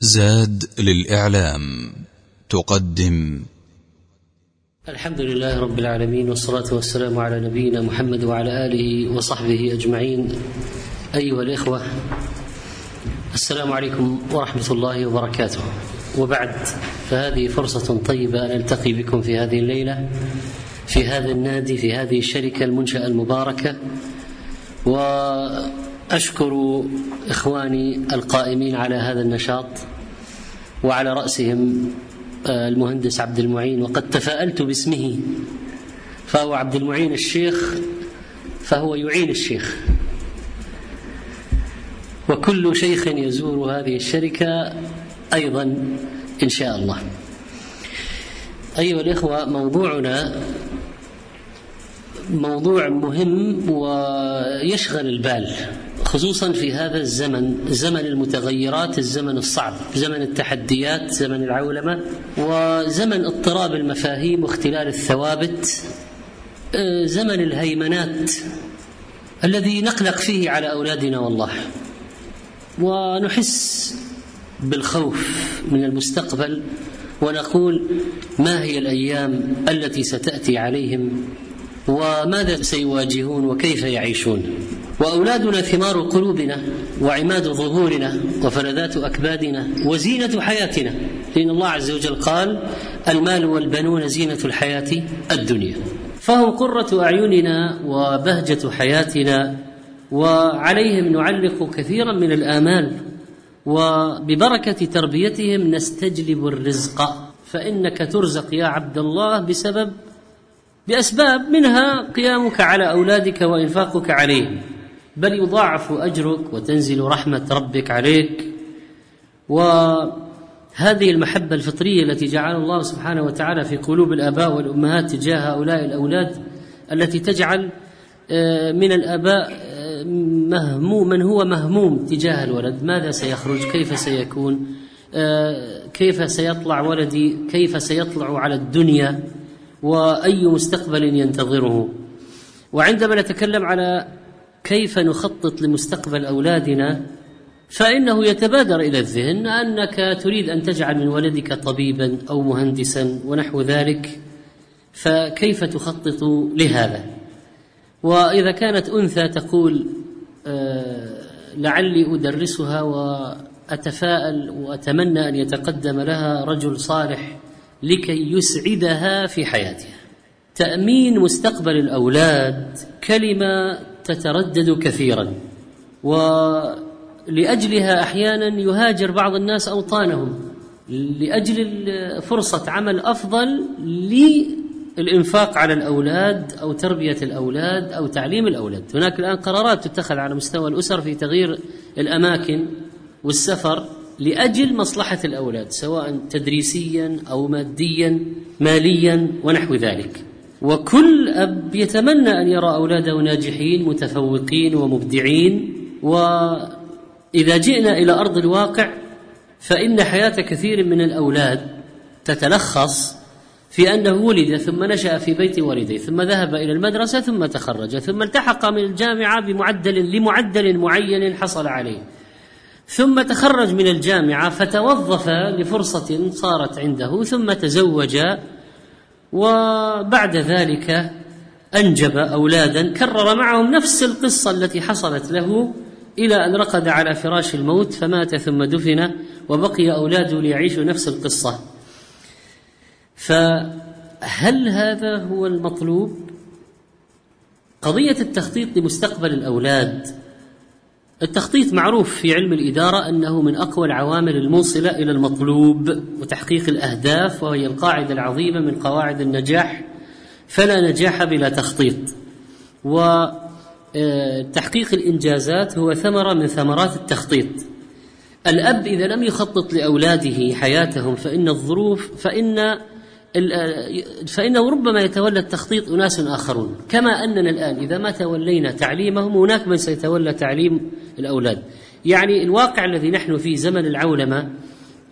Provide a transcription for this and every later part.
زاد للإعلام تقدم. الحمد لله رب العالمين والصلاة والسلام على نبينا محمد وعلى آله وصحبه أجمعين. أيها الإخوة السلام عليكم ورحمة الله وبركاته. وبعد فهذه فرصة طيبة أن ألتقي بكم في هذه الليلة في هذا النادي في هذه الشركة المنشأة المباركة. وأشكر إخواني القائمين على هذا النشاط وعلى رأسهم المهندس عبد المعين. وقد تفاءلت باسمه فهو عبد المعين الشيخ فهو يعين الشيخ. وكل شيخ يزور هذه الشركة أيضا إن شاء الله. أيها الإخوة موضوعنا موضوع مهم ويشغل البال. خصوصا في هذا الزمن زمن المتغيرات الزمن الصعب زمن التحديات زمن العولمة وزمن اضطراب المفاهيم واختلال الثوابت زمن الهيمنات الذي نقلق فيه على أولادنا والله. ونحس بالخوف من المستقبل ونقول ما هي الأيام التي ستأتي عليهم وماذا سيواجهون وكيف يعيشون. وأولادنا ثمار قلوبنا وعماد ظهورنا وفلذات أكبادنا وزينة حياتنا. لأن الله عز وجل قال المال والبنون زينة الحياة الدنيا. فهم قرة أعيننا وبهجة حياتنا وعليهم نعلق كثيرا من الآمال وببركة تربيتهم نستجلب الرزق. فإنك ترزق يا عبد الله بسبب بأسباب منها قيامك على أولادك وإنفاقك عليهم. بل يضاعف أجرك وتنزل رحمة ربك عليك. وهذه المحبة الفطرية التي جعل الله سبحانه وتعالى في قلوب الآباء والأمهات تجاه هؤلاء الأولاد التي تجعل من الآباء مهموما هو مهموم تجاه الولد. ماذا سيخرج؟ كيف سيكون؟ كيف سيطلع ولدي؟ كيف سيطلع على الدنيا؟ وأي مستقبل ينتظره؟ وعندما نتكلم على كيف نخطط لمستقبل أولادنا؟ فإنه يتبادر إلى الذهن أنك تريد أن تجعل من ولدك طبيبا أو مهندسا ونحو ذلك فكيف تخطط لهذا؟ وإذا كانت أنثى تقول آه لعلي أدرسها وأتفاءل وأتمنى أن يتقدم لها رجل صالح لكي يسعدها في حياتها. تأمين مستقبل الأولاد كلمة تتردد كثيرا. ولأجلها أحيانا يهاجر بعض الناس أوطانهم. لأجل فرصه عمل أفضل للإنفاق على الأولاد أو تربية الأولاد أو تعليم الأولاد. هناك الآن قرارات تتخذ على مستوى الأسر في تغيير الأماكن والسفر لأجل مصلحة الأولاد سواء تدريسيا أو ماديا ماليا ونحو ذلك. وكل أب يتمنى أن يرى أولاده ناجحين متفوقين ومبدعين. وإذا جئنا إلى أرض الواقع فإن حياة كثير من الأولاد تتلخص في أنه ولد ثم نشأ في بيت والديه ثم ذهب إلى المدرسة ثم تخرج ثم التحق من الجامعة بمعدل لمعدل معين حصل عليه. ثم تخرج من الجامعة فتوظف لفرصة صارت عنده ثم تزوج وبعد ذلك أنجب أولادا كرر معهم نفس القصة التي حصلت له إلى أن رقد على فراش الموت فمات ثم دفن وبقي أولاده ليعيشوا نفس القصة. فهل هذا هو المطلوب؟ قضية التخطيط لمستقبل الأولاد التخطيط معروف في علم الإدارة أنه من أقوى العوامل الموصلة إلى المطلوب وتحقيق الأهداف وهي القاعدة العظيمة من قواعد النجاح فلا نجاح بلا تخطيط. وتحقيق الإنجازات هو ثمرة من ثمرات التخطيط. الأب إذا لم يخطط لأولاده حياتهم فإن الظروف فإن فإنه ربما يتولى التخطيط أناس آخرون. كما أننا الآن إذا ما تولينا تعليمهم هناك من سيتولى تعليم الأولاد. يعني الواقع الذي نحن فيه زمن العولمة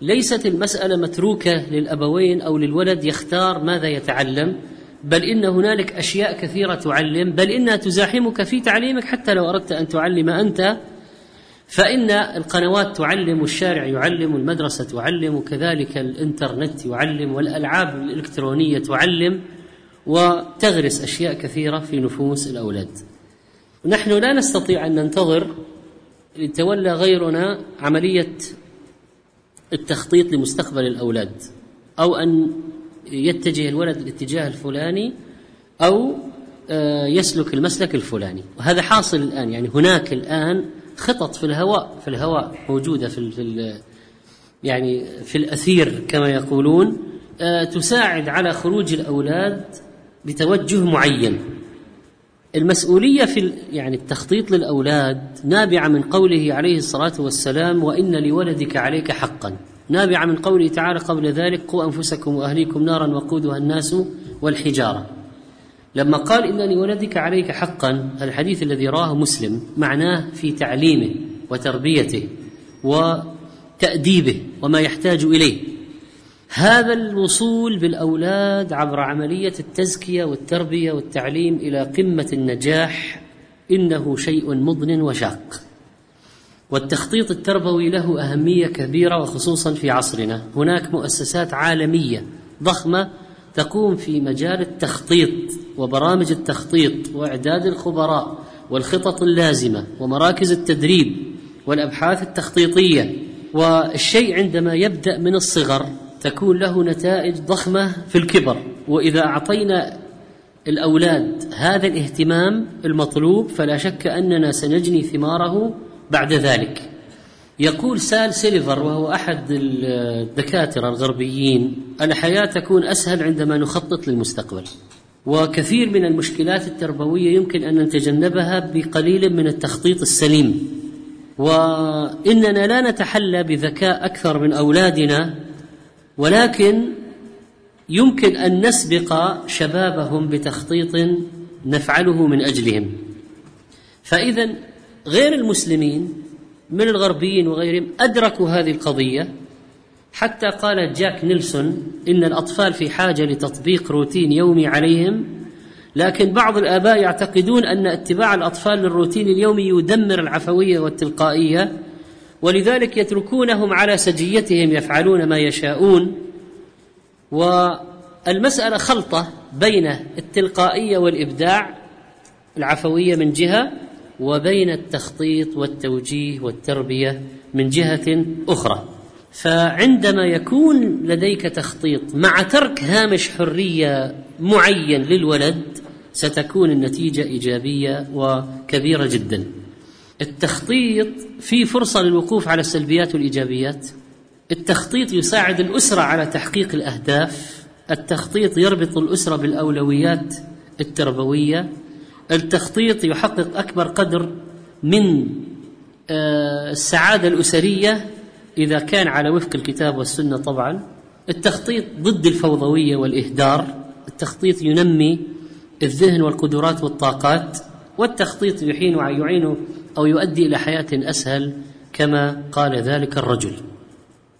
ليست المسألة متروكة للأبوين أو للولد يختار ماذا يتعلم بل إن هنالك أشياء كثيرة تعلم بل إنها تزاحمك في تعليمك حتى لو أردت أن تعلم أنت فإن القنوات تعلم والشارع يعلم والمدرسة تعلم وكذلك الإنترنت يعلم والألعاب الإلكترونية تعلم وتغرس أشياء كثيرة في نفوس الأولاد. نحن لا نستطيع أن ننتظر لتولى غيرنا عملية التخطيط لمستقبل الأولاد أو أن يتجه الولد الاتجاه الفلاني أو آه، يسلك المسلك الفلاني. وهذا حاصل الآن يعني هناك الآن خطط في الهواء في الهواء موجودة في في يعني في الأثير كما يقولون آه، تساعد على خروج الأولاد بتوجه معين. المسؤولية في يعني التخطيط للأولاد نابعة من قوله عليه الصلاة والسلام وإن لولدك عليك حقا. نابعة من قوله تعالى قبل ذلك قوا أنفسكم وأهليكم نارا وقودها الناس والحجارة. لما قال إن لولدك عليك حقا الحديث الذي راه مسلم معناه في تعليمه وتربيته وتأديبه وما يحتاج إليه. هذا الوصول بالأولاد عبر عملية التزكية والتربية والتعليم إلى قمة النجاح إنه شيء مضن وشاق. والتخطيط التربوي له أهمية كبيرة وخصوصا في عصرنا. هناك مؤسسات عالمية ضخمة تقوم في مجال التخطيط. وبرامج التخطيط وإعداد الخبراء والخطط اللازمة ومراكز التدريب والأبحاث التخطيطية. والشيء عندما يبدأ من الصغر تكون له نتائج ضخمة في الكبر. وإذا أعطينا الأولاد هذا الاهتمام المطلوب فلا شك أننا سنجني ثماره بعد ذلك. يقول سال سيلفر وهو أحد الدكاترة الغربيين الحياة تكون أسهل عندما نخطط للمستقبل. وكثير من المشكلات التربوية يمكن أن نتجنبها بقليل من التخطيط السليم. وإننا لا نتحلى بذكاء أكثر من أولادنا ولكن يمكن أن نسبق شبابهم بتخطيط نفعله من أجلهم. فاذا غير المسلمين من الغربيين وغيرهم أدركوا هذه القضية. حتى قال جاك نيلسون إن الأطفال في حاجة لتطبيق روتين يومي عليهم لكن بعض الآباء يعتقدون أن اتباع الأطفال للروتين اليومي يدمر العفوية والتلقائية ولذلك يتركونهم على سجيتهم يفعلون ما يشاءون. والمسألة خلطة بين التلقائية والإبداع العفوية من جهة وبين التخطيط والتوجيه والتربية من جهة أخرى. فعندما يكون لديك تخطيط مع ترك هامش حرية معين للولد ستكون النتيجة إيجابية وكبيرة جدا. التخطيط في فرصة للوقوف على السلبيات والإيجابيات. التخطيط يساعد الأسرة على تحقيق الأهداف. التخطيط يربط الأسرة بالأولويات التربوية. التخطيط يحقق أكبر قدر من آه، السعادة الأسرية إذا كان على وفق الكتاب والسنة طبعا التخطيط ضد الفوضوية والإهدار التخطيط ينمي الذهن والقدرات والطاقات والتخطيط يحين يعين أو يؤدي إلى حياة أسهل كما قال ذلك الرجل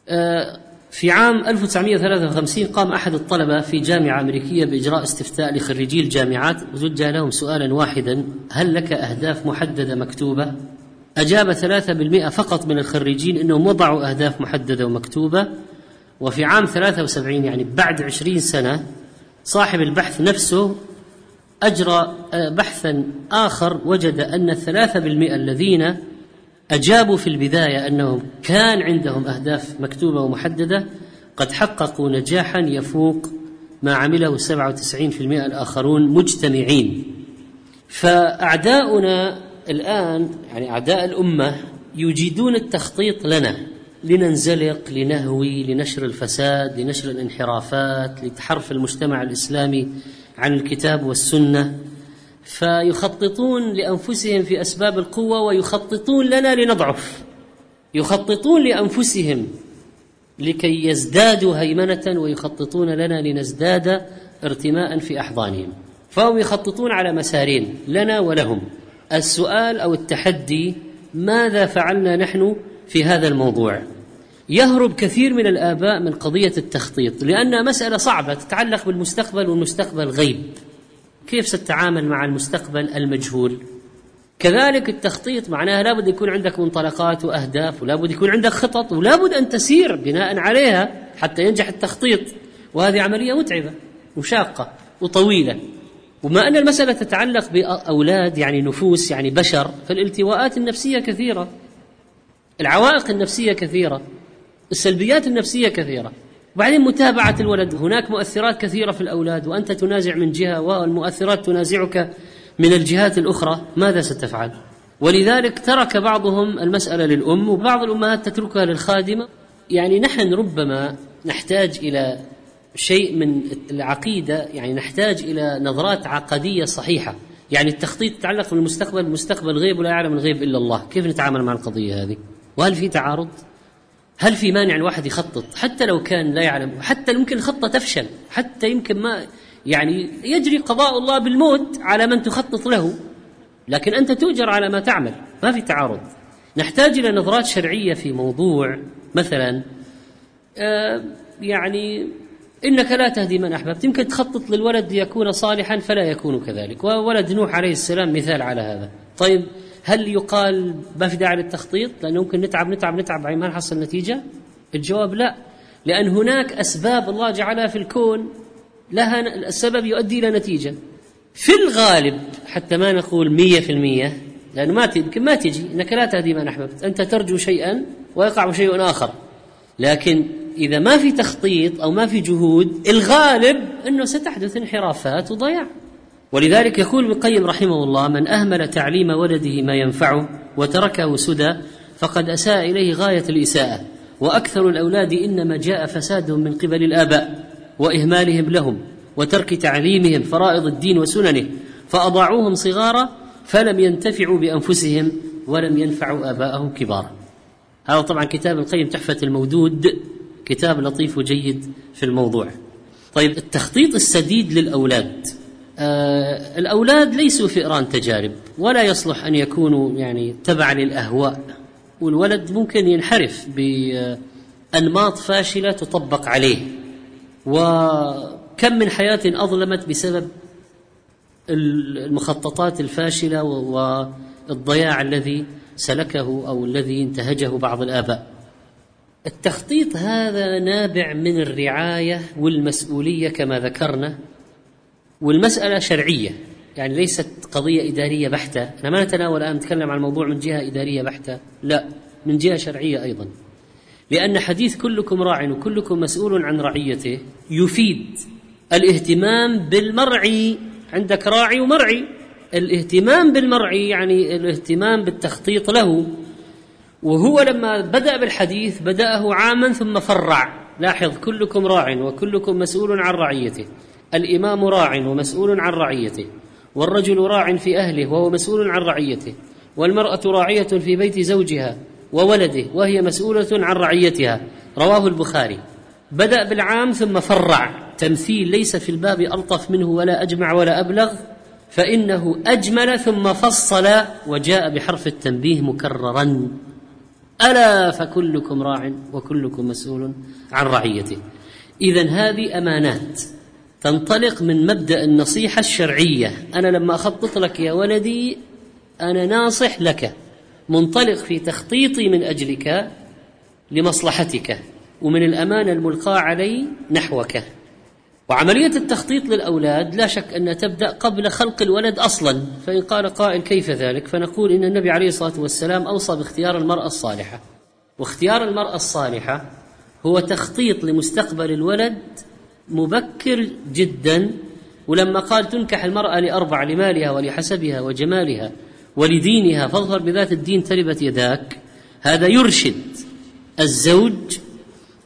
آه، في عام 1953 قام أحد الطلبة في جامعة أمريكية بإجراء استفتاء لخريجي الجامعات وزج لهم سؤالا واحدا هل لك أهداف محددة مكتوبة؟ أجاب 3% فقط من الخريجين أنهم وضعوا أهداف محددة ومكتوبة وفي عام 73 يعني بعد 20 سنة صاحب البحث نفسه أجرى آه، بحثا آخر وجد أن الثلاثة بالمئة الذين أجابوا في البداية أنهم كان عندهم أهداف مكتوبة ومحددة قد حققوا نجاحا يفوق ما عمله 97% الآخرون مجتمعين. فأعداؤنا الآن يعني أعداء الأمة يجيدون التخطيط لنا لننزلق لنهوي لنشر الفساد لنشر الانحرافات لتحرف المجتمع الإسلامي عن الكتاب والسنة. فيخططون لأنفسهم في أسباب القوة ويخططون لنا لنضعف. يخططون لأنفسهم لكي يزدادوا هيمنة ويخططون لنا لنزداد ارتماء في أحضانهم. فهم يخططون على مسارين لنا ولهم. السؤال أو التحدي ماذا فعلنا نحن في هذا الموضوع؟ يهرب كثير من الآباء من قضية التخطيط لانها مسألة صعبة تتعلق بالمستقبل والمستقبل غيب. كيف ستتعامل مع المستقبل المجهول؟ كذلك التخطيط معناها لابد يكون عندك منطلقات وأهداف ولابد يكون عندك خطط ولابد أن تسير بناء عليها حتى ينجح التخطيط. وهذه عملية متعبة وشاقة وطويلة. وما أن المسألة تتعلق بأولاد يعني نفوس يعني بشر فالالتواءات النفسية كثيرة. العوائق النفسية كثيرة. السلبيات النفسية كثيرة. وبعدين متابعة الولد. هناك مؤثرات كثيرة في الأولاد وأنت تنازع من جهة والمؤثرات تنازعك من الجهات الأخرى. ماذا ستفعل؟ ولذلك ترك بعضهم المسألة للأم وبعض الأمهات تتركها للخادمة. يعني نحن ربما نحتاج إلى شيء من العقيدة يعني نحتاج إلى نظرات عقدية صحيحة. يعني التخطيط يتعلق بالمستقبل المستقبل غيب ولا يعلم الغيب إلا الله. كيف نتعامل مع القضية هذه؟ وهل في تعارض؟ هل في مانع الواحد يخطط؟ حتى لو كان لا يعلم حتى يمكن الخطه تفشل حتى يمكن ما يعني يجري قضاء الله بالموت على من تخطط له. لكن أنت تؤجر على ما تعمل. ما في تعارض. نحتاج إلى نظرات شرعية في موضوع مثلا آه يعني إنك لا تهدي من أحببت. يمكن تخطط للولد ليكون صالحا فلا يكون كذلك. وولد نوح عليه السلام مثال على هذا. طيب هل يقال ما في داعي للتخطيط لأنه ممكن نتعب نتعب نتعب بعدين ما نحصل نتيجة؟ الجواب لا. لأن هناك أسباب الله جعلها في الكون لها السبب يؤدي إلى نتيجة. في الغالب حتى ما نقول مية في المية لأنه ما يمكن ما تجي إنك لا تهدي من أحببت. أنت ترجو شيئا ويقع شيء آخر. لكن إذا ما في تخطيط أو ما في جهود الغالب أنه ستحدث انحرافات وضياع. ولذلك يقول ابن القيم رحمه الله من أهمل تعليم ولده ما ينفعه وتركه سدى فقد أساء إليه غاية الإساءة. وأكثر الأولاد إنما جاء فسادهم من قبل الآباء وإهمالهم لهم وترك تعليمهم فرائض الدين وسننه فأضاعوهم صغارا فلم ينتفعوا بأنفسهم ولم ينفعوا آباءهم كبارا. هذا طبعا كتاب القيم تحفة المودود. كتاب لطيف وجيد في الموضوع. طيب التخطيط السديد للأولاد. آه الأولاد ليسوا فئران تجارب ولا يصلح أن يكونوا يعني تبعا للأهواء. والولد ممكن ينحرف بأنماط فاشلة تطبق عليه. وكم من حياة أظلمت بسبب المخططات الفاشلة والضياع الذي سلكه أو الذي انتهجه بعض الآباء. التخطيط هذا نابع من الرعاية والمسؤولية كما ذكرنا والمسألة شرعية يعني ليست قضية إدارية بحتة. أنا ما نتناول الآن نتكلم عن الموضوع من جهة إدارية بحتة لا من جهة شرعية أيضا. لأن حديث كلكم راع وكلكم مسؤول عن رعيته يفيد الاهتمام بالمرعي. عندك راعي ومرعي. الاهتمام بالمرعي يعني الاهتمام بالتخطيط له. وهو لما بدأ بالحديث بدأه عاما ثم فرع. لاحظ كلكم راع وكلكم مسؤول عن رعيته. الإمام راع ومسؤول عن رعيته. والرجل راع في أهله وهو مسؤول عن رعيته. والمرأة راعية في بيت زوجها وولده وهي مسؤولة عن رعيتها. رواه البخاري. بدأ بالعام ثم فرع. تمثيل ليس في الباب ألطف منه ولا أجمع ولا أبلغ فإنه أجمل ثم فصل وجاء بحرف التنبيه مكررا. ألا فكلكم راع وكلكم مسؤول عن رعيته. إذا هذه أمانات تنطلق من مبدأ النصيحة الشرعية. أنا لما أخطط لك يا ولدي أنا ناصح لك. منطلق في تخطيطي من أجلك لمصلحتك ومن الأمانة الملقاة علي نحوك. وعملية التخطيط للأولاد لا شك أنها تبدأ قبل خلق الولد أصلا. فإن قال قائل كيف ذلك؟ فنقول إن النبي عليه الصلاة والسلام أوصى باختيار المرأة الصالحة. واختيار المرأة الصالحة هو تخطيط لمستقبل الولد مبكر جدا. ولما قال تنكح المرأة لأربع لمالها ولحسبها وجمالها ولدينها فاظهر بذات الدين تربت يداك. هذا يرشد الزوج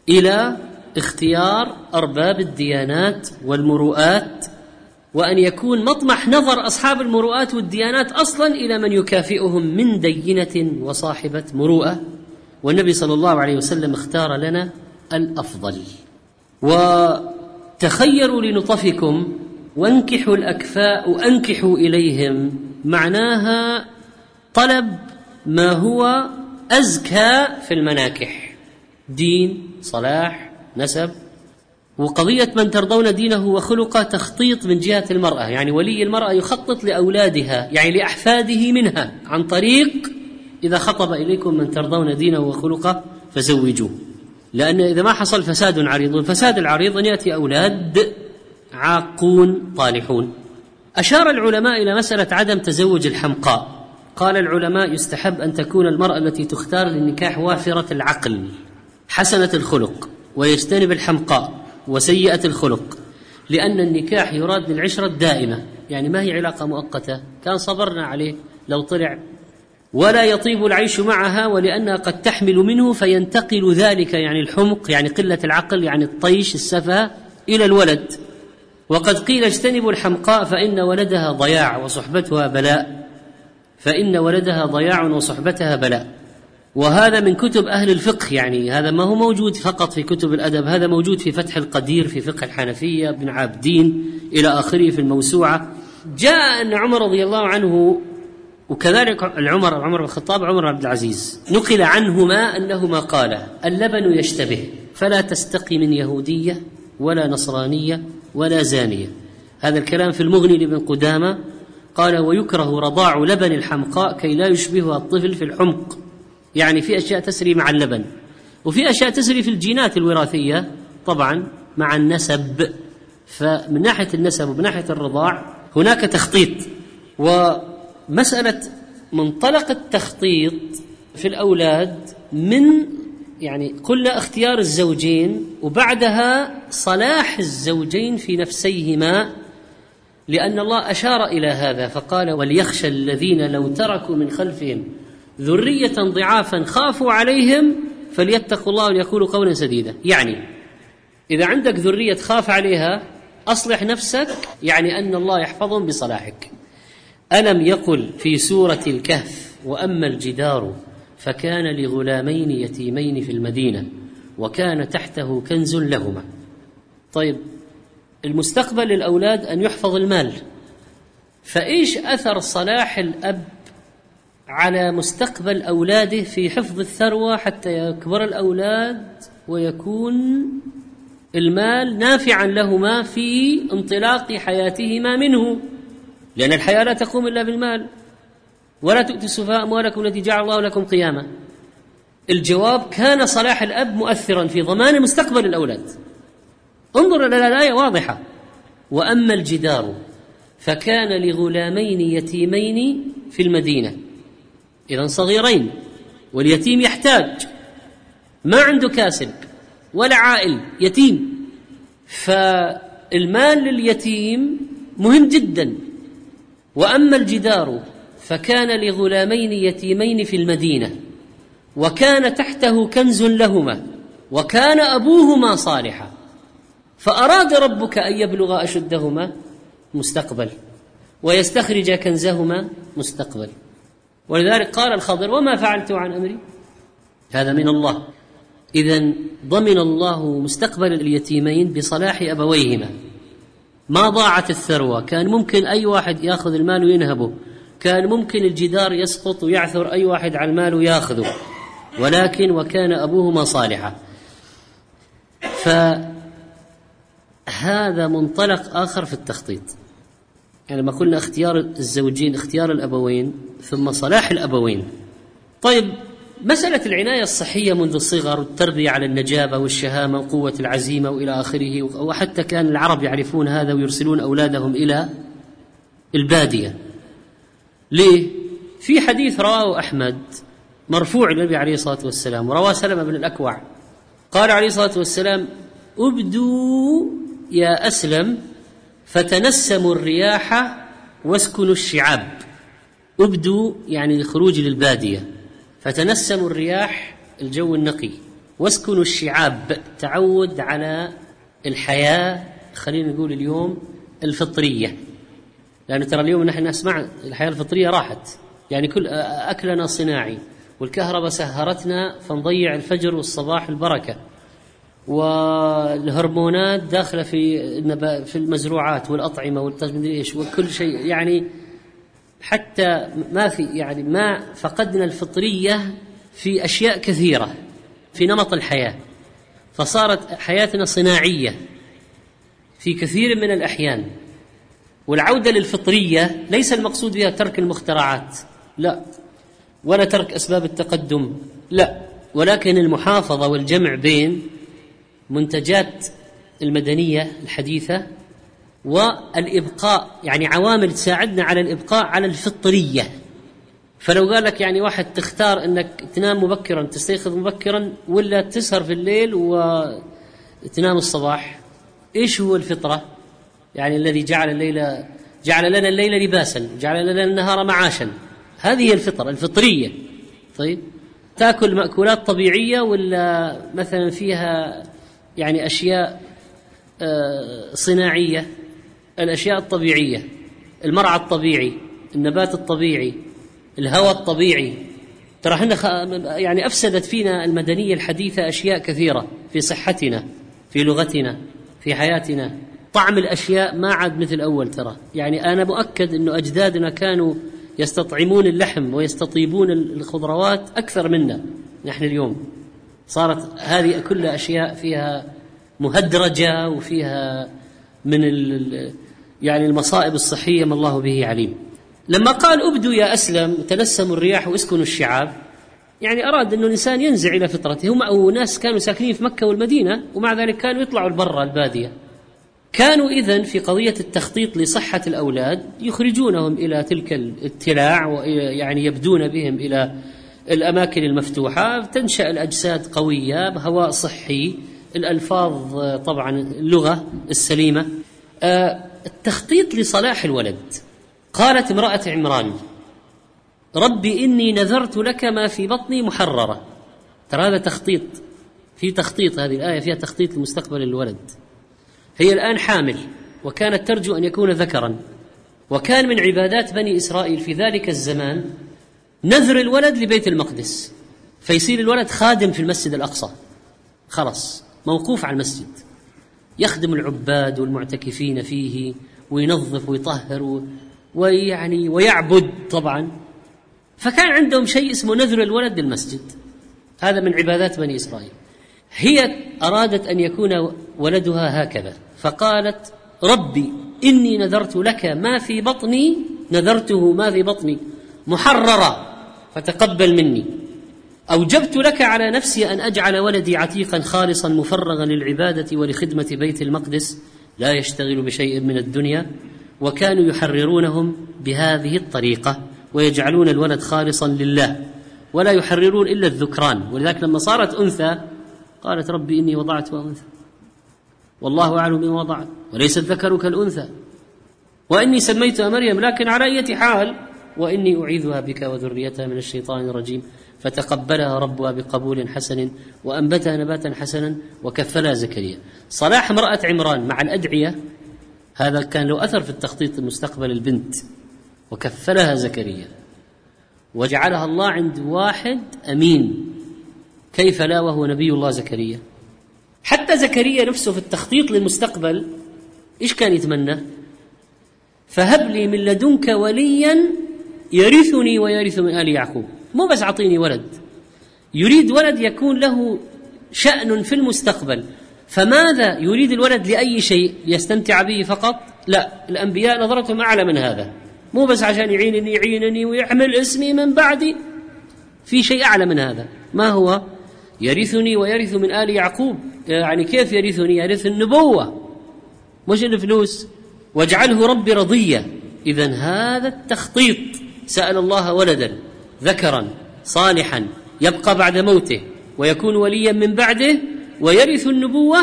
إلى اختيار أرباب الديانات والمروءات وأن يكون مطمح نظر أصحاب المروءات والديانات أصلا إلى من يكافئهم من دينة وصاحبة مروءة. والنبي صلى الله عليه وسلم اختار لنا الأفضل. وتخيروا لنطفكم وانكحوا الأكفاء وأنكحوا إليهم. معناها طلب ما هو أزكى في المناكح دين صلاح نسب. وقضية من ترضون دينه وخلقه تخطيط من جهة المرأة يعني ولي المرأة يخطط لأولادها يعني لأحفاده منها عن طريق إذا خطب إليكم من ترضون دينه وخلقه فزوجوه. لأن إذا ما حصل فساد عريض الفساد العريض أن يأتي أولاد عاقون طالحون. أشار العلماء إلى مسألة عدم تزوج الحمقاء. قال العلماء يستحب أن تكون المرأة التي تختار للنكاح وافرة العقل حسنة الخلق. ويجتنب الحمقاء وسيئة الخلق لأن النكاح يراد للعشرة الدائمة يعني ما هي علاقة مؤقتة كان صبرنا عليه لو طلع. ولا يطيب العيش معها ولأنها قد تحمل منه فينتقل ذلك يعني الحمق يعني قلة العقل يعني الطيش السفه إلى الولد. وقد قيل اجتنبوا الحمقاء فإن ولدها ضياع وصحبتها بلاء فإن ولدها ضياع وصحبتها بلاء. وهذا من كتب أهل الفقه يعني هذا ما هو موجود فقط في كتب الأدب هذا موجود في فتح القدير في فقه الحنفية بن عابدين إلى آخره في الموسوعة. جاء أن عمر رضي الله عنه وكذلك العمر عمر بن الخطاب عمر عبد العزيز نقل عنهما أنهما قالا اللبن يشتبه فلا تستقي من يهودية ولا نصرانية ولا زانية. هذا الكلام في المغني لابن قدامة قال ويكره رضاع لبن الحمقاء كي لا يشبهها الطفل في الحمق. يعني في أشياء تسري مع اللبن. وفي أشياء تسري في الجينات الوراثية طبعا مع النسب. فمن ناحية النسب ومن ناحية الرضاع هناك تخطيط. و مسألة منطلق التخطيط في الأولاد من يعني قلنا اختيار الزوجين وبعدها صلاح الزوجين في نفسيهما لأن الله أشار إلى هذا فقال وليخشى الذين لو تركوا من خلفهم ذرية ضعافا خافوا عليهم فليتقوا الله وليقولوا قولا سديدا. يعني إذا عندك ذرية تخاف عليها أصلح نفسك يعني أن الله يحفظهم بصلاحك. ألم يقل في سورة الكهف وأما الجدار فكان لغلامين يتيمين في المدينة وكان تحته كنز لهما. طيب المستقبل للأولاد أن يحفظ المال. فإيش أثر صلاح الأب على مستقبل أولاده في حفظ الثروة حتى يكبر الأولاد ويكون المال نافعا لهما في انطلاق حياتهما منه. لأن الحياة لا تقوم إلا بالمال. ولا تؤتوا السفهاء أموالكم التي جعل الله لكم قياما. الجواب كان صلاح الأب مؤثرا في ضمان مستقبل الأولاد. انظر إلى الآية واضحة. وأما الجدار فكان لغلامين يتيمين في المدينة. إذا صغيرين واليتيم يحتاج. ما عنده كاسب ولا عائل يتيم. فالمال لليتيم مهم جدا. وأما الجدار فكان لغلامين يتيمين في المدينة وكان تحته كنز لهما وكان أبوهما صالحا. فأراد ربك أن يبلغ أشدهما مستقبل ويستخرج كنزهما مستقبل. ولذلك قال الخضر وما فعلت عن أمري؟ هذا من الله. اذا ضمن الله مستقبل اليتيمين بصلاح أبويهما. ما ضاعت الثروة. كان ممكن أي واحد يأخذ المال وينهبه. كان ممكن الجدار يسقط ويعثر أي واحد على المال ويأخذه. ولكن وكان أبوهما صالحا. فهذا منطلق آخر في التخطيط. يعني لما قلنا اختيار الزوجين اختيار الأبوين ثم صلاح الأبوين. طيب مسألة العناية الصحية منذ الصغر والتربية على النجابة والشهامة وقوة العزيمة وإلى آخره وحتى كان العرب يعرفون هذا ويرسلون أولادهم إلى البادية. ليه؟ في حديث رواه أحمد مرفوع النبي عليه الصلاة والسلام ورواه سلمة بن الأكوع. قال عليه الصلاة والسلام أبدوا يا أسلم فتنسموا الرياح واسكنوا الشعاب. ابدوا يعني الخروج للبادية. فتنسموا الرياح الجو النقي. واسكنوا الشعاب. تعود على الحياة. خلينا نقول اليوم الفطرية. لأنه ترى اليوم نحن نسمع الحياة الفطرية راحت. يعني كل أكلنا صناعي. والكهرباء سهرتنا فنضيع الفجر والصباح البركة. والهرمونات داخلة في في المزروعات والأطعمة والمدري إيش وكل شيء. يعني حتى ما في يعني ما فقدنا الفطرية في أشياء كثيرة في نمط الحياة. فصارت حياتنا صناعية في كثير من الأحيان. والعودة للفطرية ليس المقصود بها ترك المخترعات لا. ولا ترك أسباب التقدم لا. ولكن المحافظة والجمع بين منتجات المدنية الحديثة والإبقاء يعني عوامل تساعدنا على الإبقاء على الفطرية. فلو قال لك يعني واحد تختار إنك تنام مبكرا تستيقظ مبكرا ولا تسهر في الليل وتنام الصباح إيش هو الفطرة؟ يعني الذي جعل الليل جعل لنا الليل لباسا جعل لنا النهار معاشا. هذه هي الفطرة الفطرية. طيب؟ تأكل مأكولات طبيعية ولا مثلا فيها يعني أشياء آه، صناعية؟ الأشياء الطبيعية المرعى الطبيعي النبات الطبيعي الهوى الطبيعي. ترى إحنا. يعني أفسدت فينا المدنية الحديثة أشياء كثيرة في صحتنا في لغتنا في حياتنا. طعم الأشياء ما عاد مثل أول ترى. يعني أنا مؤكد إنه أجدادنا كانوا يستطعمون اللحم ويستطيبون الخضروات أكثر منا نحن اليوم. صارت هذه كلها أشياء فيها مهدرجة وفيها من يعني المصائب الصحية ما الله به عليم. لما قال ابدوا يا أسلم تنسموا الرياح واسكنوا الشعاب. يعني أراد انه الإنسان ينزع إلى فطرته. هم ناس كانوا ساكنين في مكة والمدينة ومع ذلك كانوا يطلعوا لبرا البادية. كانوا اذا في قضية التخطيط لصحة الأولاد يخرجونهم إلى تلك التلاع ويعني يبدون بهم إلى الأماكن المفتوحة. تنشأ الأجساد قوية بهواء صحي الألفاظ طبعا اللغة السليمة. آه، التخطيط لصلاح الولد. قالت امرأة عمران ربي إني نذرت لك ما في بطني محررة. ترى هذا تخطيط في تخطيط هذه الآية فيها تخطيط لمستقبل الولد. هي الآن حامل وكانت ترجو أن يكون ذكرا. وكان من عبادات بني إسرائيل في ذلك الزمان نذر الولد لبيت المقدس. فيصير الولد خادم في المسجد الأقصى. خلاص موقوف على المسجد. يخدم العباد والمعتكفين فيه وينظف ويطهر ويعني ويعبد طبعا. فكان عندهم شيء اسمه نذر الولد للمسجد هذا من عبادات بني إسرائيل. هي أرادت أن يكون ولدها هكذا. فقالت ربي إني نذرت لك ما في بطني نذرته ما في بطني محررا فتقبل مني. أوجبت لك على نفسي أن أجعل ولدي عتيقا خالصا مفرغا للعبادة ولخدمة بيت المقدس لا يشتغل بشيء من الدنيا وكانوا يحررونهم بهذه الطريقة ويجعلون الولد خالصا لله ولا يحررون إلا الذكران. ولذلك لما صارت أنثى قالت ربي إني وضعتها انثى والله أعلم بما وضعت وليس الذكر كالأنثى. وإني سميتها مريم لكن على اية حال؟ وإني أعيذها بك وذريتها من الشيطان الرجيم. فتقبلها ربها بقبول حسن وأنبتها نباتا حسنا وكفلها زكريا. صلاح امراه عمران مع الأدعية هذا كان له أثر في التخطيط لمستقبل البنت وكفلها زكريا. وجعلها الله عند واحد أمين كيف لا وهو نبي الله زكريا؟ حتى زكريا نفسه في التخطيط للمستقبل إيش كان يتمنى؟ فهب لي من لدنك وليا يرثني ويرث من آل يعقوب. مو بس اعطيني ولد. يريد ولد يكون له شأن في المستقبل. فماذا يريد الولد لأي شيء؟ يستمتع به فقط؟ لا. الأنبياء نظرتهم أعلى من هذا. مو بس عشان يعينني يعينني ويحمل اسمي من بعدي. في شيء أعلى من هذا. ما هو؟ يرثني ويرث من آل يعقوب. يعني كيف يرثني؟ يرث النبوة. مش الفلوس. واجعله ربي رضيا إذا هذا التخطيط. سأل الله ولدا. ذكرا صالحا يبقى بعد موته ويكون وليا من بعده ويرث النبوة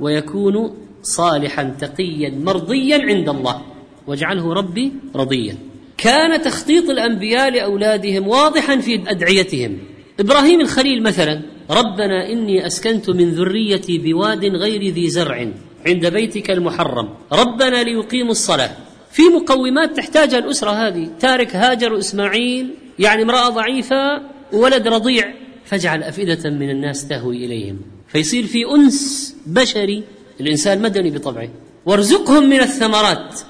ويكون صالحا تقيا مرضيا عند الله. واجعله ربي رضيا. كان تخطيط الأنبياء لأولادهم واضحا في أدعيتهم. إبراهيم الخليل مثلا ربنا إني أسكنت من ذريتي بواد غير ذي زرع عند بيتك المحرم. ربنا ليقيموا الصلاة. في مقومات تحتاجها الأسرة هذه. تارك هاجر وإسماعيل يعني امرأة ضعيفة وولد رضيع فاجعل أفئدة من الناس تهوي إليهم. فيصير في أنس بشري الإنسان مدني بطبعه. وارزقهم من الثمرات.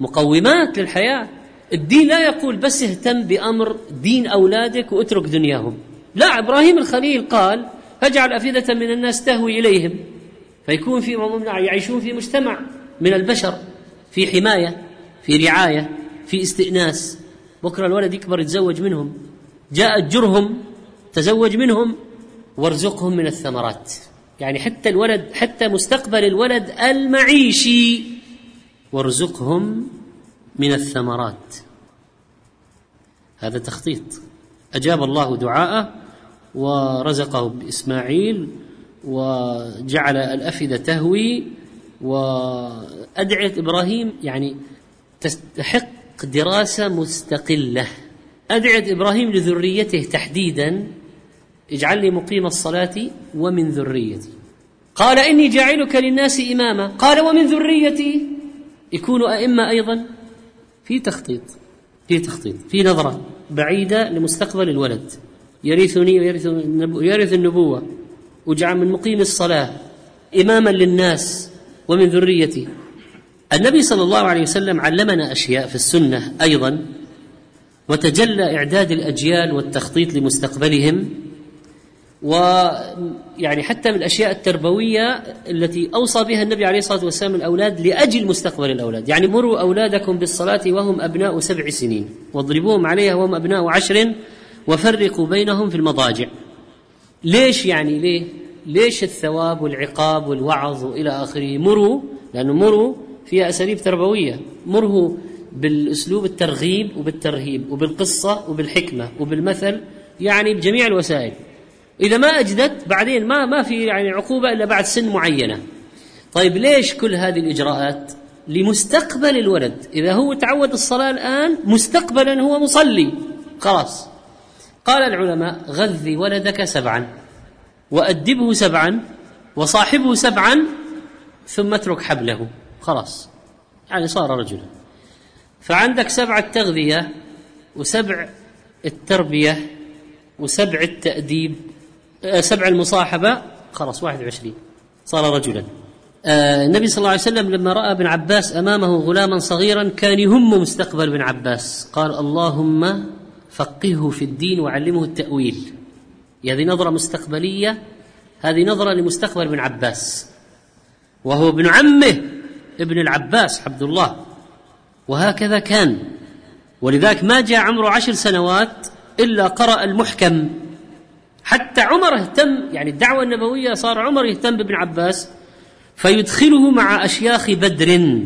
مقومات للحياة. الدين لا يقول بس اهتم بأمر دين أولادك واترك دنياهم. لا إبراهيم الخليل قال فاجعل أفئدة من الناس تهوي إليهم. فيكون في يعيشون في مجتمع من البشر في حماية في رعاية في استئناس. بكرة الولد يكبر يتزوج منهم. جاء جرهم تزوج منهم وارزقهم من الثمرات. يعني حتى الولد حتى مستقبل الولد المعيشي وارزقهم من الثمرات. هذا تخطيط. أجاب الله دعاءه ورزقه بإسماعيل وجعل الأفئدة تهوي وأدعية إبراهيم يعني تستحق دراسة مستقلة. ادعيه إبراهيم لذريته تحديدا. اجعل لي مقيم الصلاة ومن ذريتي. قال إني جاعلك للناس إماما. قال ومن ذريتي. يكونوا أئمة أيضا. في تخطيط. في تخطيط. في نظرة بعيدة لمستقبل الولد. يرثني ويرث يرث النبوة. واجعل من مقيم الصلاة إماما للناس ومن ذريتي. النبي صلى الله عليه وسلم علمنا أشياء في السنة أيضا وتجلى إعداد الأجيال والتخطيط لمستقبلهم ويعني حتى من الأشياء التربوية التي أوصى بها النبي عليه الصلاة والسلام الأولاد لأجل مستقبل الأولاد، يعني مروا أولادكم بالصلاة وهم أبناء سبع سنين، واضربوهم عليها وهم أبناء عشر وفرقوا بينهم في المضاجع. ليش يعني ليه؟ ليش الثواب والعقاب والوعظ وإلى آخره؟ مروا لأنه مروا فيها أساليب تربوية، مره بالأسلوب الترغيب وبالترهيب وبالقصة وبالحكمة وبالمثل يعني بجميع الوسائل. إذا ما أجدت بعدين ما ما في يعني عقوبة إلا بعد سن معينة. طيب ليش كل هذه الإجراءات؟ لمستقبل الولد، إذا هو تعود الصلاة الآن مستقبلا هو مصلي خلاص. قال العلماء غذي ولدك سبعا وأدبه سبعا وصاحبه سبعا ثم اترك حبله خلاص. يعني صار رجلا. فعندك سبعة تغذية وسبع التربية وسبع التأديب آه، سبع المصاحبة. خلاص واحد وعشرين. صار رجلا. آه، النبي صلى الله عليه وسلم لما رأى ابن عباس أمامه غلاما صغيرا كان يهم مستقبل ابن عباس. قال اللهم فقهه في الدين وعلمه التأويل. هذه نظرة مستقبلية هذه نظرة لمستقبل ابن عباس. وهو ابن عمه. ابن العباس عبد الله وهكذا كان. ولذلك ما جاء عمره عشر سنوات إلا قرأ المحكم. حتى عمر اهتم يعني الدعوة النبوية صار عمر يهتم بابن عباس فيدخله مع أشياخ بدر.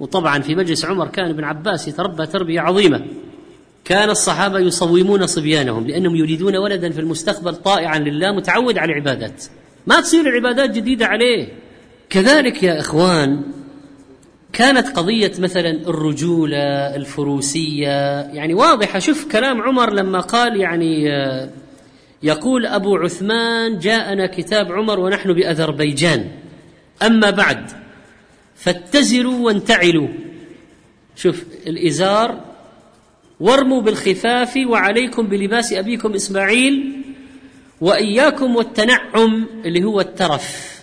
وطبعا في مجلس عمر كان ابن عباس يتربى تربية عظيمة. كان الصحابة يصومون صبيانهم لأنهم يريدون ولدا في المستقبل طائعا لله متعود على العبادات. ما تصير العبادات جديدة عليه. كذلك يا إخوان كانت قضية مثلا الرجولة الفروسية يعني واضحة. شوف كلام عمر لما قال يعني يقول أبو عثمان جاءنا كتاب عمر ونحن بأذربيجان. أما بعد فاتزروا وانتعلوا. شوف الإزار وارموا بالخفاف وعليكم بلباس أبيكم إسماعيل وإياكم والتنعم اللي هو الترف.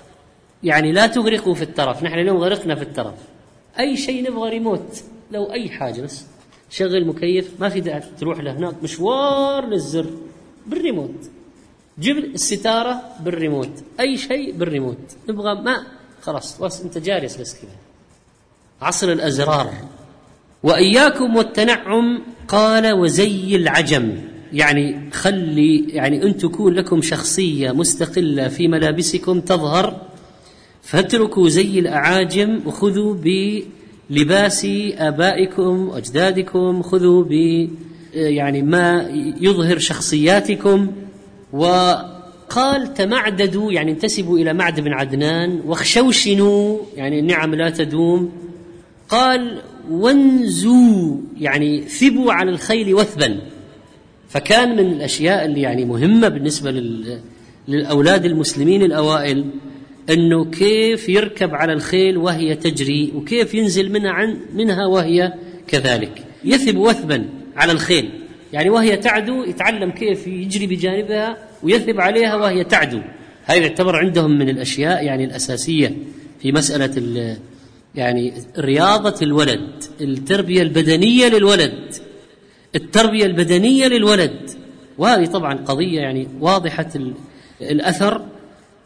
يعني لا تغرقوا في الترف. نحن اليوم غرقنا في الترف. أي شيء نبغى ريموت لو أي حاجة بس. شغل مكيف ما في داعي. تروح لهناك مشوار للزر. بالريموت. جيب الستارة بالريموت. أي شيء بالريموت. نبغى ما خلاص بس أنت جالس بس كذا. عصر الأزرار. وإياكم والتنعم قال وزي العجم. يعني خلي يعني أن تكون لكم شخصية مستقلة في ملابسكم تظهر. فاتركوا زي الأعاجم وخذوا بلباس آبائكم وأجدادكم خذوا ب يعني ما يظهر شخصياتكم. وقال تمعددوا يعني انتسبوا إلى معد بن عدنان واخشوشنوا يعني النعم لا تدوم. قال وانزوا يعني ثبوا على الخيل وثبا. فكان من الأشياء اللي يعني مهمة بالنسبة للأولاد المسلمين الأوائل. أنه كيف يركب على الخيل وهي تجري وكيف ينزل منها عن منها وهي كذلك. يثب وثبا على الخيل. يعني وهي تعدو يتعلم كيف يجري بجانبها ويثب عليها وهي تعدو. هذا يعتبر عندهم من الأشياء يعني الأساسية في مسألة يعني رياضة الولد التربية البدنية للولد. التربية البدنية للولد. وهذه طبعا قضية يعني واضحة الأثر.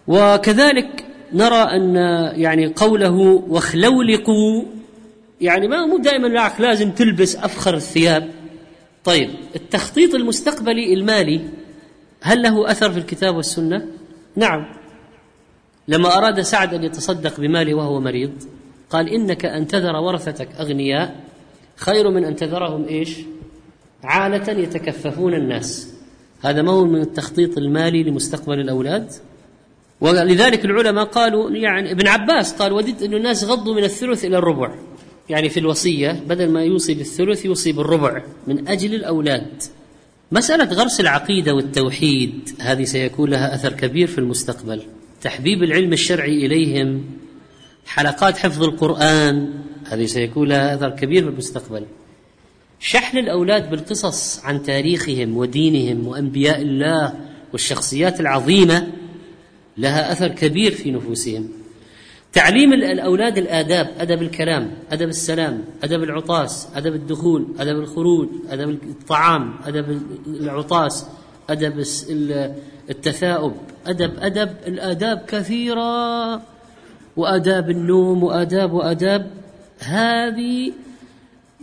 وكذلك نرى أن يعني قوله واخلولقوا يعني ما مو دائما لازم تلبس أفخر الثياب. طيب التخطيط المستقبلي المالي هل له أثر في الكتاب والسنة؟ نعم. لما أراد سعد أن يتصدق بماله وهو مريض قال إنك أن تذر ورثتك أغنياء خير من أن تذرهم إيش؟ عالة يتكففون الناس. هذا ما هو من التخطيط المالي لمستقبل الأولاد؟ ولذلك العلماء قالوا يعني ابن عباس قال وددت أن الناس غضوا من الثلث إلى الربع. يعني في الوصية بدل ما يوصي بالثلث يوصي بالربع من أجل الأولاد. مسألة غرس العقيدة والتوحيد هذه سيكون لها أثر كبير في المستقبل. تحبيب العلم الشرعي إليهم حلقات حفظ القرآن هذه سيكون لها أثر كبير في المستقبل. شحن الأولاد بالقصص عن تاريخهم ودينهم وأنبياء الله والشخصيات العظيمة لها أثر كبير في نفوسهم. تعليم الأولاد الآداب أدب الكلام أدب السلام أدب العطاس أدب الدخول أدب الخروج أدب الطعام أدب العطاس أدب التثاؤب. أدب أدب الآداب كثيرة. وآداب النوم وآداب وآداب. هذه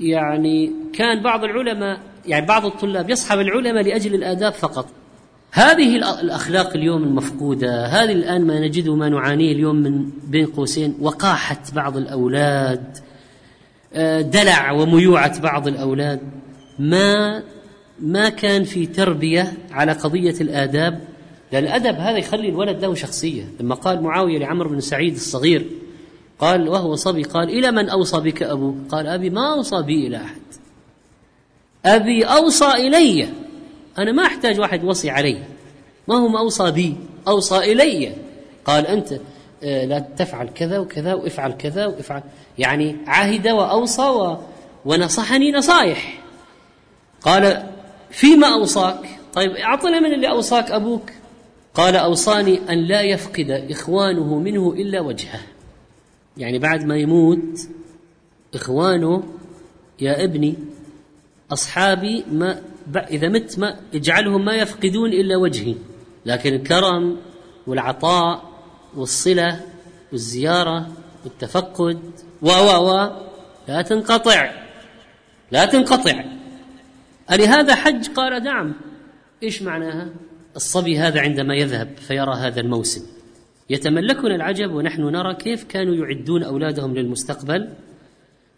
يعني كان بعض العلماء يعني بعض الطلاب يصحب العلماء لأجل الآداب فقط. هذه الأخلاق اليوم المفقودة هذه الآن ما نجده ما نعانيه اليوم من بين قوسين وقاحة بعض الأولاد آه، دلع وميوعة بعض الأولاد. ما ما كان في تربية على قضية الآداب لأن الأدب هذا يخلي الولد له شخصية. لما قال معاوية لعمر بن سعيد الصغير قال وهو صبي قال إلى من أوصى بك أبوك؟ قال أبي ما أوصى بي إلى أحد. أبي أوصى إلي. أنا ما أحتاج واحد وصي علي. ما هو ما أوصى بي أوصى إلي. قال أنت آه، لا تفعل كذا وكذا وافعل كذا وافعل. يعني عهد وأوصى ونصحني نصائح قال فيما أوصاك؟ طيب أعطنا من اللي أوصاك أبوك. قال أوصاني أن لا يفقد إخوانه منه إلا وجهه. يعني بعد ما يموت إخوانه يا ابني أصحابي ما إذا مت ما اجعلهم ما يفقدون إلا وجهي. لكن الكرم والعطاء والصلة والزيارة والتفقد و و و لا تنقطع. لا تنقطع. ألهذا حج؟ قال نعم. إيش معناها؟ الصبي هذا عندما يذهب فيرى هذا الموسم. يتملكنا العجب ونحن نرى كيف كانوا يعدون أولادهم للمستقبل.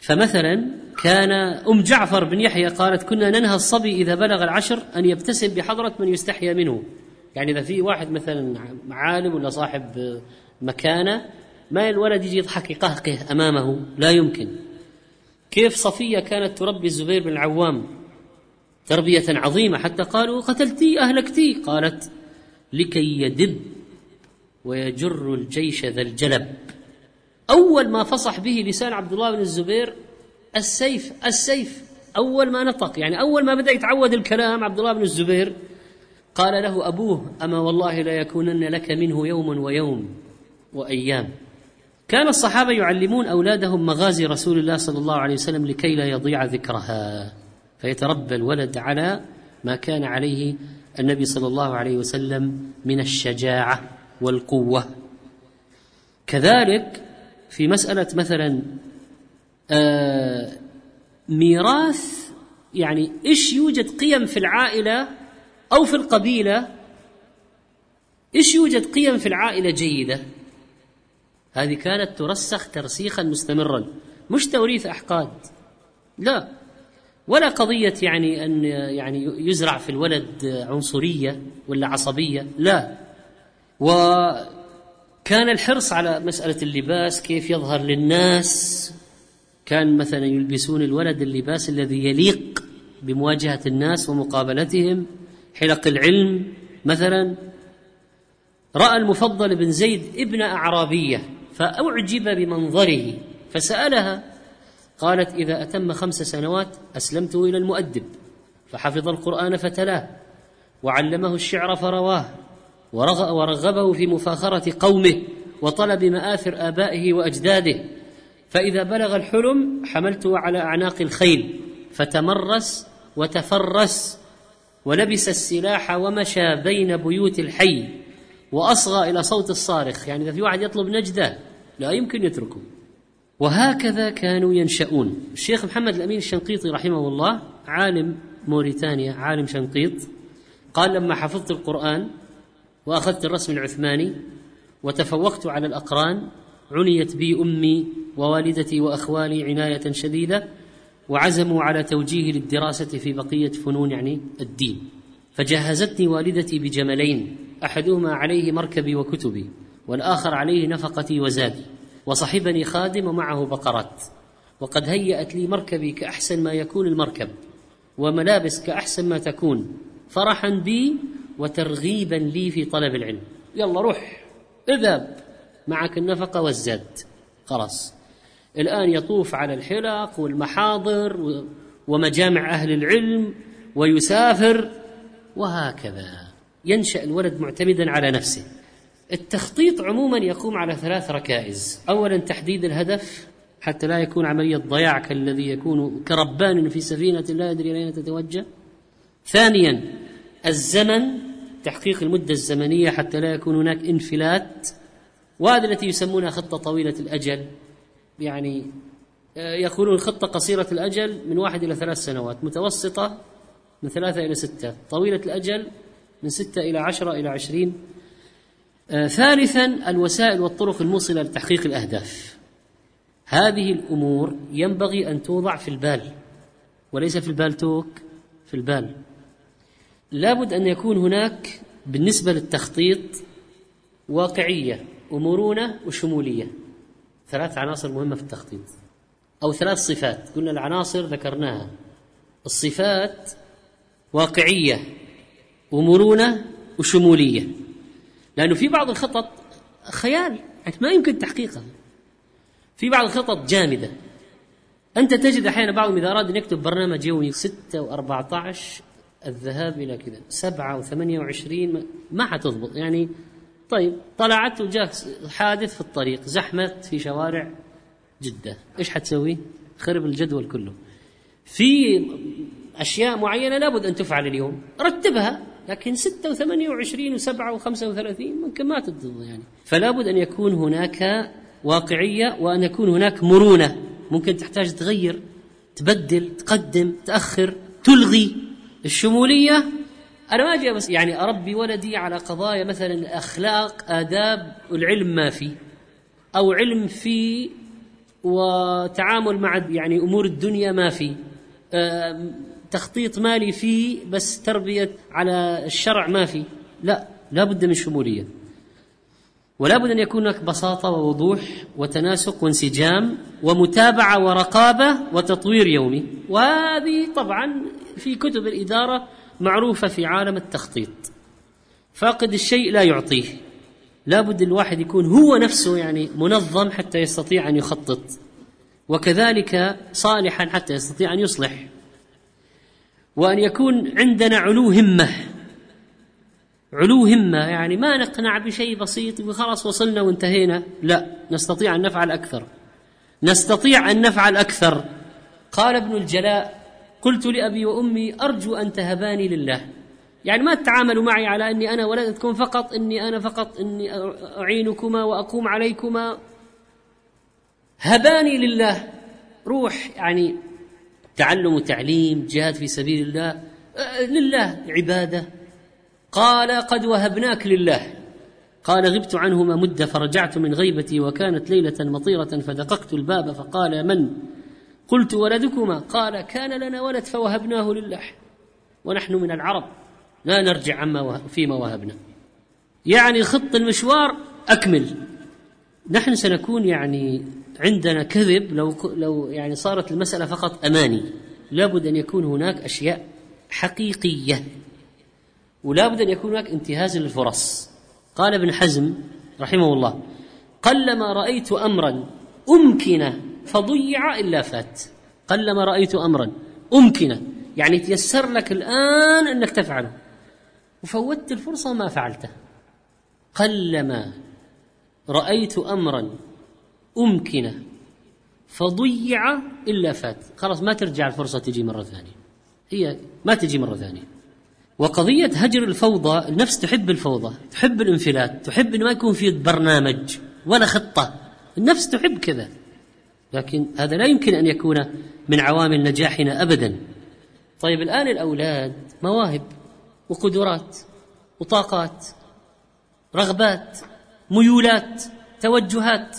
فمثلا كان أم جعفر بن يحيى قالت كنا ننهى الصبي إذا بلغ العشر أن يبتسم بحضرة من يستحيا منه. يعني إذا في واحد مثلا عالم ولا صاحب مكانة ما الولد يجي يضحك يقهقه أمامه؟ لا يمكن. كيف صفية كانت تربي الزبير بن العوام تربية عظيمة؟ حتى قالوا قتلتي أهلكتي. قالت لكي يدب ويجر الجيش ذا الجلب. أول ما فصح به لسان عبد الله بن الزبير السيف السيف أول ما نطق يعني أول ما بدأ يتعود الكلام عبد الله بن الزبير قال له أبوه أما والله لا يكونن لك منه يوم ويوم وأيام. كان الصحابة يعلمون أولادهم مغازي رسول الله صلى الله عليه وسلم لكي لا يضيع ذكرها. فيتربى الولد على ما كان عليه النبي صلى الله عليه وسلم من الشجاعة والقوة. كذلك في مسألة مثلا آه ميراث يعني إيش يوجد قيم في العائلة أو في القبيلة؟ إيش يوجد قيم في العائلة جيدة؟ هذه كانت ترسخ ترسيخا مستمرا مش توريث أحقاد لا. ولا قضية يعني أن يعني يزرع في الولد عنصرية ولا عصبية لا. وكان الحرص على مسألة اللباس كيف يظهر للناس. كان مثلا يلبسون الولد اللباس الذي يليق بمواجهة الناس ومقابلتهم حلق العلم مثلا. رأى المفضل بن زيد ابن أعرابية فأعجب بمنظره فسألها قالت إذا أتم خمس سنوات أسلمته إلى المؤدب فحفظ القرآن فتلاه وعلمه الشعر فرواه. ورغبه في مفاخرة قومه وطلب مآثر آبائه وأجداده. فإذا بلغ الحلم حملته على أعناق الخيل فتمرس وتفرس ولبس السلاح ومشى بين بيوت الحي وأصغى إلى صوت الصارخ. يعني إذا في واحد يطلب نجدة لا يمكن يتركه. وهكذا كانوا ينشؤون الشيخ محمد الأمين الشنقيطي رحمه الله عالم موريتانيا عالم شنقيط قال لما حفظت القرآن وأخذت الرسم العثماني وتفوقت على الأقران عنيت بي أمي ووالدتي وأخوالي عناية شديدة وعزموا على توجيهي للدراسة في بقية فنون يعني الدين. فجهزتني والدتي بجملين أحدهما عليه مركبي وكتبي والآخر عليه نفقتي وزادي وصحبني خادم ومعه بقرات. وقد هيأت لي مركبي كأحسن ما يكون المركب وملابس كأحسن ما تكون فرحا بي وترغيبا لي في طلب العلم. يلا روح اذهب معك النفقة والزاد. خلاص. الآن يطوف على الحلق والمحاضر ومجامع أهل العلم ويسافر وهكذا. ينشأ الولد معتمدا على نفسه. التخطيط عموما يقوم على ثلاث ركائز. اولا تحديد الهدف حتى لا يكون عملية ضياع كالذي يكون كربان في سفينة لا يدري اين تتوجه. ثانيا الزمن تحقيق المدة الزمنية حتى لا يكون هناك انفلات وهذا التي يسمونها خطة طويلة الأجل. يعني آه، يقولون خطة قصيرة الأجل من واحد إلى ثلاث سنوات متوسطة من ثلاثة إلى ستة طويلة الأجل من ستة إلى عشرة إلى عشرين. آه ثالثا الوسائل والطرق الموصلة لتحقيق الأهداف. هذه الأمور ينبغي أن توضع في البال وليس في البال توك في البال. لابد أن يكون هناك بالنسبة للتخطيط واقعية ومرونة وشمولية. ثلاث عناصر مهمة في التخطيط. أو ثلاث صفات. قلنا العناصر ذكرناها. الصفات واقعية ومرونة وشمولية. لأنه في بعض الخطط خيال يعني ما يمكن تحقيقها. في بعض الخطط جامدة. أنت تجد أحيانا بعضهم إذا أراد أن يكتب برنامج يومي 6 و14 الذهاب إلى كذا. 7 و28 ما حتضبط. يعني طيب طلعت وجاك حادث في الطريق زحمة في شوارع جدة. إيش حتسوي؟ خرب الجدول كله. في أشياء معينة لابد أن تفعل اليوم. رتبها لكن ستة وثمانية وعشرين وسبعة وخمسة وثلاثين ممكن ما تضبط يعني. فلا بد أن يكون هناك واقعية وأن يكون هناك مرونة. ممكن تحتاج تغير تبدل تقدم تأخر تلغي. الشمولية أنا ما أجي بس يعني أربي ولدي على قضايا مثلا أخلاق آداب العلم ما في. أو علم في وتعامل مع يعني أمور الدنيا ما في. تخطيط مالي فيه بس تربية على الشرع ما في. لا لا بد من شمولية. ولا بد أن يكون هناك بساطة ووضوح وتناسق وانسجام ومتابعة ورقابة وتطوير يومي. وهذه طبعا في كتب الإدارة معروفة في عالم التخطيط. فاقد الشيء لا يعطيه. لا بد الواحد يكون هو نفسه يعني منظم حتى يستطيع أن يخطط. وكذلك صالحا حتى يستطيع أن يصلح. وأن يكون عندنا علو همة. علو همة يعني ما نقنع بشيء بسيط وخلاص وصلنا وانتهينا. لا نستطيع أن نفعل أكثر. نستطيع أن نفعل أكثر. قال ابن الجلاء قلت لأبي وأمي أرجو أن تهباني لله. يعني ما تتعاملوا معي على أني أنا ولدتكم فقط أني أنا فقط أني أعينكما وأقوم عليكما. هباني لله. روح يعني تعلم وتعليم جهاد في سبيل الله. أه، لله عبادة. قال قد وهبناك لله. قال غبت عنهما مدة فرجعت من غيبتي وكانت ليلة مطيرة فدققت الباب فقال من؟ قلت ولدكما قال كان لنا ولد فوهبناه لله ونحن من العرب لا نرجع عما فيما وهبنا يعني خط المشوار أكمل. نحن سنكون يعني عندنا كذب لو لو يعني صارت المسألة فقط أماني. لابد أن يكون هناك أشياء حقيقية. ولابد أن يكون هناك انتهاز للفرص. قال ابن حزم رحمه الله قلما رأيت أمرا أمكن فضيع إلا فات. قلما رأيت أمرا. أمكن. يعني تيسر لك الآن أنك تفعله. وفوتت الفرصة وما فعلته. قلما رأيت أمرا. أمكن. فضيع إلا فات. خلاص ما ترجع الفرصة تجي مرة ثانية. هي ما تجي مرة ثانية. وقضية هجر الفوضى النفس تحب الفوضى تحب الانفلات تحب أن ما يكون في برنامج ولا خطة. النفس تحب كذا. لكن هذا لا يمكن أن يكون من عوامل نجاحنا أبدا. طيب الآن الأولاد مواهب وقدرات وطاقات رغبات ميولات توجهات.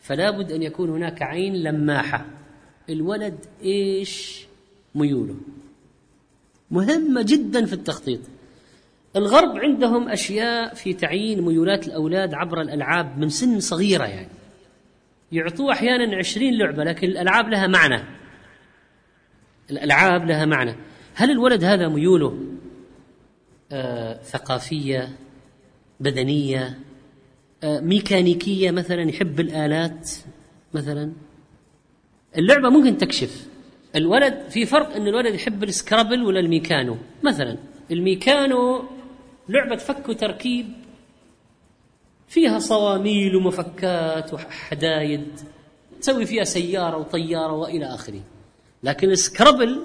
فلا بد أن يكون هناك عين لماحة. الولد إيش ميوله؟ مهمة جدا في التخطيط. الغرب عندهم أشياء في تعيين ميولات الأولاد عبر الألعاب من سن صغيرة يعني. يعطوه أحيانا عشرين لعبة لكن الألعاب لها معنى. الألعاب لها معنى. هل الولد هذا ميوله آه ثقافية بدنية آه ميكانيكية مثلا يحب الآلات مثلا؟ اللعبة ممكن تكشف. الولد في فرق أن الولد يحب ال Scrabble ولا ال Meccano؟ مثلا ال Meccano لعبة فك وتركيب فيها صواميل ومفكات وحدايد تسوي فيها سيارة وطيارة وإلى آخره. لكن ال Scrabble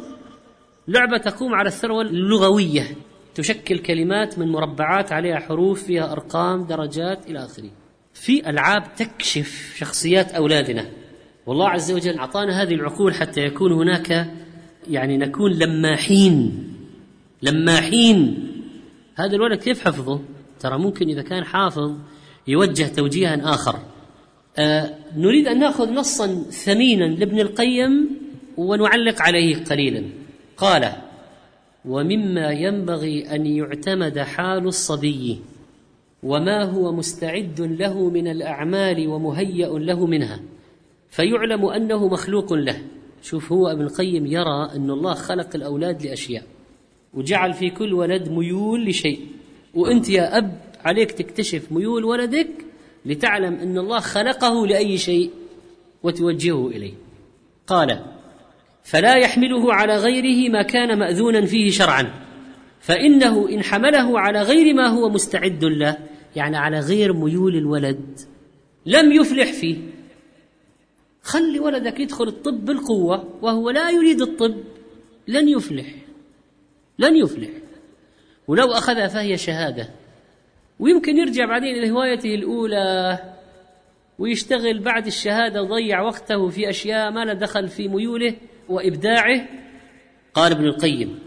لعبة تقوم على الثروة اللغوية تشكل كلمات من مربعات عليها حروف فيها أرقام درجات إلى آخره. في ألعاب تكشف شخصيات أولادنا. والله عز وجل أعطانا هذه العقول حتى يكون هناك يعني نكون لماحين لماحين. هذا الولد كيف حفظه؟ ترى ممكن إذا كان حافظ يوجه توجيها آخر. آه نريد أن نأخذ نصا ثمينا لابن القيم ونعلق عليه قليلا. قال ومما ينبغي أن يعتمد حال الصبي وما هو مستعد له من الأعمال ومهيأ له منها فيعلم أنه مخلوق له. شوف هو ابن القيم يرى أن الله خلق الأولاد لأشياء وجعل في كل ولد ميول لشيء. وأنت يا أب عليك تكتشف ميول ولدك لتعلم أن الله خلقه لأي شيء وتوجهه إليه. قال فلا يحمله على غيره ما كان مأذونا فيه شرعا. فإنه إن حمله على غير ما هو مستعد له يعني على غير ميول الولد لم يفلح فيه. خلي ولدك يدخل الطب بالقوة وهو لا يريد الطب لن يفلح لن يفلح. ولو أخذها فهي شهادة ويمكن يرجع بعدين إلى هوايته الأولى ويشتغل بعد الشهادة وضيع وقته في أشياء ما لا دخل في ميوله وإبداعه. قال ابن القيم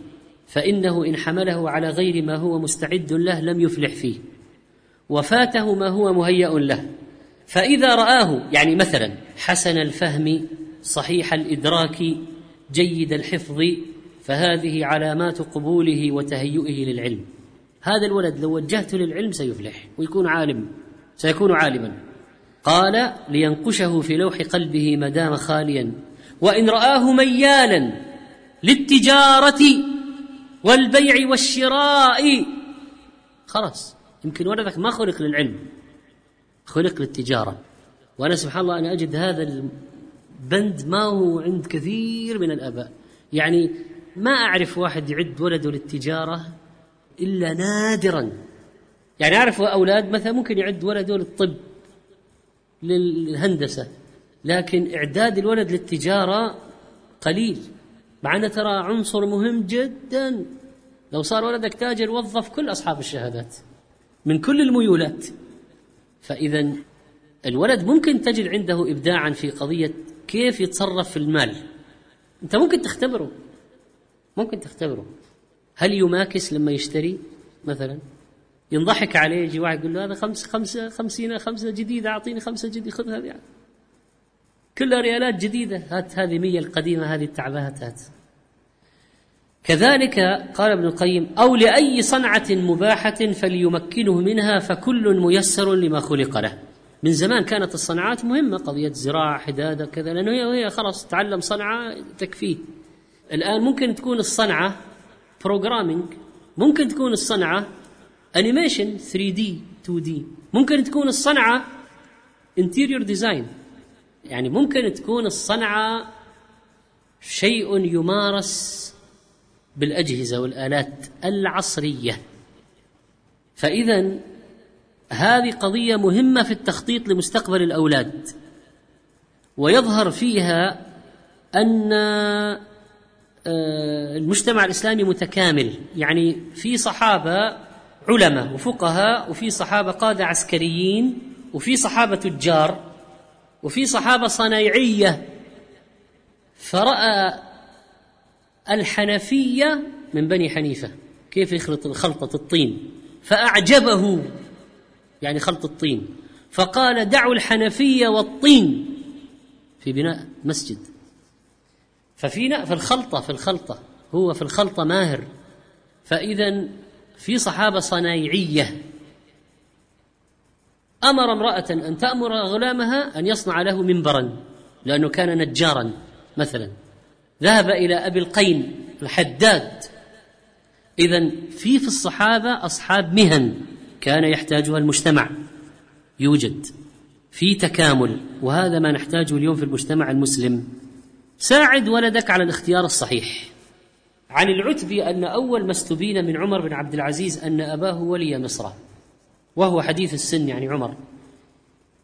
فإنه إن حمله على غير ما هو مستعد له لم يفلح فيه وفاته ما هو مهيأ له. فإذا رآه يعني مثلا حسن الفهم صحيح الإدراك جيد الحفظ فهذه علامات قبوله وتهيئه للعلم. هذا الولد لو وجهته للعلم سيفلح ويكون عالم سيكون عالما. قال لينقشه في لوح قلبه ما دام خاليا وإن رآه ميالا للتجارة والبيع والشراء. خلاص يمكن ولدك ما خلق للعلم خلق للتجارة. وأنا سبحان الله أنا أجد هذا البند ما هو عند كثير من الآباء. يعني ما أعرف واحد يعد ولده للتجارة إلا نادرا. يعني أعرف أولاد مثلا ممكن يعد ولده للطب للهندسة لكن إعداد الولد للتجارة قليل. مع أنه ترى عنصر مهم جدا. لو صار ولدك تاجر وظف كل أصحاب الشهادات من كل الميولات. فإذا الولد ممكن تجد عنده إبداعا في قضية كيف يتصرف في المال. أنت ممكن تختبره. ممكن تختبره. هل يماكس لما يشتري مثلا؟ ينضحك عليه يجي واحد يقول له هذا خمس خمسة خمسين خمسة جديدة أعطيني خمسة جديدة خذ هذه. يعني. كلها ريالات جديدة. هات هذه مية القديمة هذه التعبات هات. كذلك قال ابن القيم أو لأي صنعة مباحة فليمكنه منها فكل ميسر لما خلق له. من زمان كانت الصناعات مهمة قضية زراعة حدادة كذا لأنه هي خلاص تعلم صنعة تكفيه. الآن ممكن تكون الصنعة programming ممكن تكون الصنعة animation 3D 2D ممكن تكون الصنعة interior design يعني ممكن تكون الصنعة شيء يمارس بالأجهزة والآلات العصرية. فإذا هذه قضية مهمة في التخطيط لمستقبل الأولاد. ويظهر فيها آه، المجتمع الإسلامي متكامل. يعني في صحابة علماء وفقهاء وفي صحابة قادة عسكريين وفي صحابة تجار وفي صحابة صنايعية. فرأى الحنفية من بني حنيفة. كيف يخلط خلطة الطين؟ فأعجبه. يعني خلط الطين. فقال دعوا الحنفية والطين في بناء مسجد. ففي في الخلطة في الخلطة هو في الخلطة ماهر. فإذا في صحابة صنايعية. أمر امرأة أن تأمر غلامها أن يصنع له منبرا لأنه كان نجارا مثلا. ذهب إلى أبي القين الحداد. إذا في في الصحابة أصحاب مهن كان يحتاجها المجتمع. يوجد في تكامل وهذا ما نحتاجه اليوم في المجتمع المسلم. ساعد ولدك على الاختيار الصحيح. عن العتبي أن أول ما استبين من عمر بن عبد العزيز أن أباه ولي مصر وهو حديث السن يعني عمر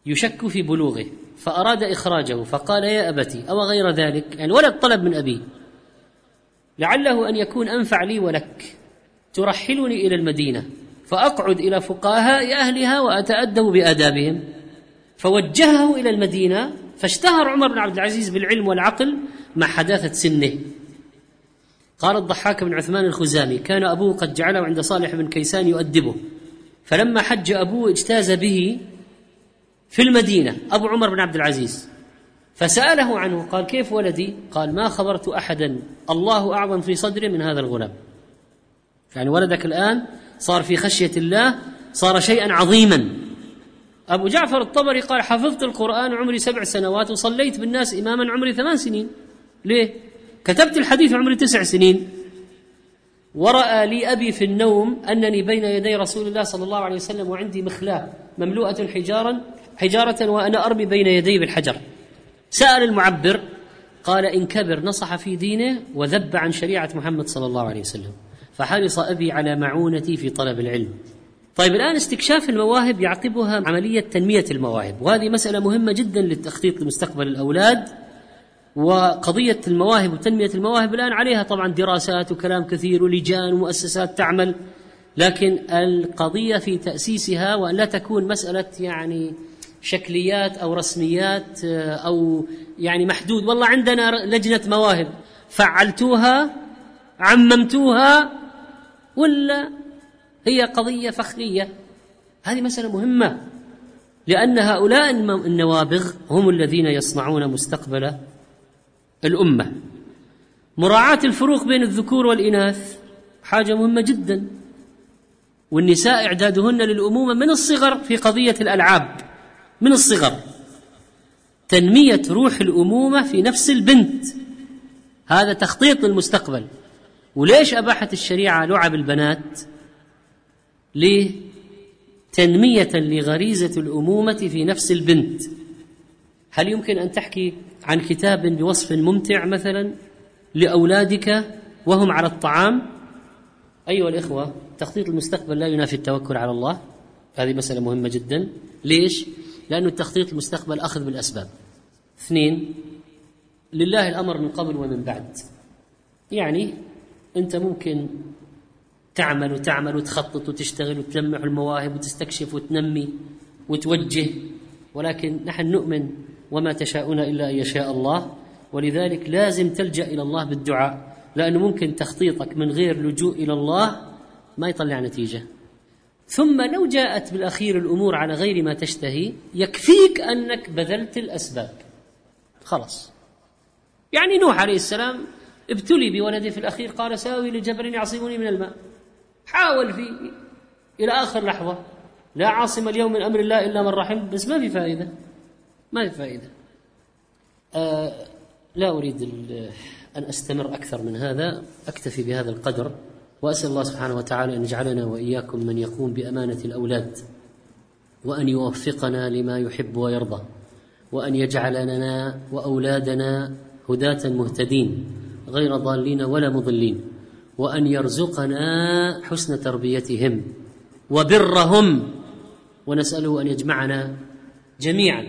يشك في بلوغه فأراد إخراجه فقال يا أبتي أو غير ذلك؟ يعني ولد طلب من أبيه لعله أن يكون أنفع لي ولك. ترحلني إلى المدينة فأقعد إلى فقهاء أهلها وأتأدب بآدابهم. فوجهه إلى المدينة فاشتهر عمر بن عبد العزيز بالعلم والعقل مع حداثة سنه. قال الضحاك بن عثمان الخزامي كان أبوه قد جعله عند صالح بن كيسان يؤدبه فلما حج أبوه اجتاز به في المدينة أبو عمر بن عبد العزيز فسأله عنه قال كيف ولدي؟ قال ما خبرت أحدا الله أعظم في صدره من هذا الغلام. يعني ولدك الآن صار في خشية الله صار شيئا عظيما. أبو جعفر الطبري قال حفظت القرآن عمري سبع سنوات وصليت بالناس إماما عمري ثمان سنين. ليه؟ كتبت الحديث عمري تسع سنين. ورأى لي أبي في النوم أنني بين يدي رسول الله صلى الله عليه وسلم وعندي مخلاة مملوءة حجارا حجارة وأنا أرمي بين يدي بالحجر. سأل المعبر قال إن كبر نصح في دينه وذب عن شريعة محمد صلى الله عليه وسلم. فحرص أبي على معونتي في طلب العلم. طيب الآن استكشاف المواهب يعقبها عملية تنمية المواهب وهذه مسألة مهمة جدا للتخطيط لمستقبل الأولاد وقضية المواهب وتنمية المواهب الآن عليها طبعا دراسات وكلام كثير ولجان ومؤسسات تعمل لكن القضية في تأسيسها وأن لا تكون مسألة يعني شكليات أو رسميات أو يعني محدود والله عندنا لجنة مواهب فعلتوها عممتوها ولا هي قضية فخرية. هذه مسألة مهمة لأن هؤلاء النوابغ هم الذين يصنعون مستقبل الأمة. مراعاة الفروق بين الذكور والإناث حاجة مهمة جدا والنساء إعدادهن للأمومة من الصغر في قضية الألعاب. من الصغر. تنمية روح الأمومة في نفس البنت. هذا تخطيط للمستقبل. وليش أباحت الشريعة لعب البنات؟ ليه؟ تنمية لغريزة الأمومة في نفس البنت. هل يمكن أن تحكي عن كتاب بوصف ممتع مثلا لأولادك وهم على الطعام؟ أيها الإخوة تخطيط المستقبل لا ينافي التوكل على الله. هذه مسألة مهمة جدا. ليش؟ لأن التخطيط المستقبل أخذ بالأسباب. اثنين لله الأمر من قبل ومن بعد. يعني أنت ممكن تعمل وتعمل وتخطط وتشتغل وتلمح المواهب وتستكشف وتنمي وتوجه. ولكن نحن نؤمن وما تشاءون إلا أن يشاء الله. ولذلك لازم تلجأ إلى الله بالدعاء لأنه ممكن تخطيطك من غير لجوء إلى الله ما يطلع نتيجة. ثم لو جاءت بالأخير الأمور على غير ما تشتهي يكفيك أنك بذلت الأسباب. خلاص. يعني نوح عليه السلام ابتلي بولده في الأخير قال سآوي لجبل يعصمني من الماء. حاول في إلى آخر لحظة. لا عاصم اليوم من أمر الله إلا من رحم بس ما في فائدة. ما في فائدة. آه لا أريد أن أستمر أكثر من هذا. أكتفي بهذا القدر وأسأل الله سبحانه وتعالى أن يجعلنا وإياكم من يقوم بأمانة الأولاد وأن يوفقنا لما يحب ويرضى وأن يجعل لنا وأولادنا هداة مهتدين غير ضالين ولا مضلين. وأن يرزقنا حسن تربيتهم وبرهم ونسأله أن يجمعنا جميعا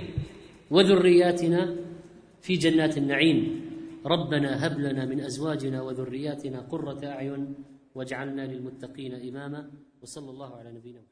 وذرياتنا في جنات النعيم. ربنا هب لنا من أزواجنا وذرياتنا قرة أعين واجعلنا للمتقين إماما وصلى الله على نبينا محمد.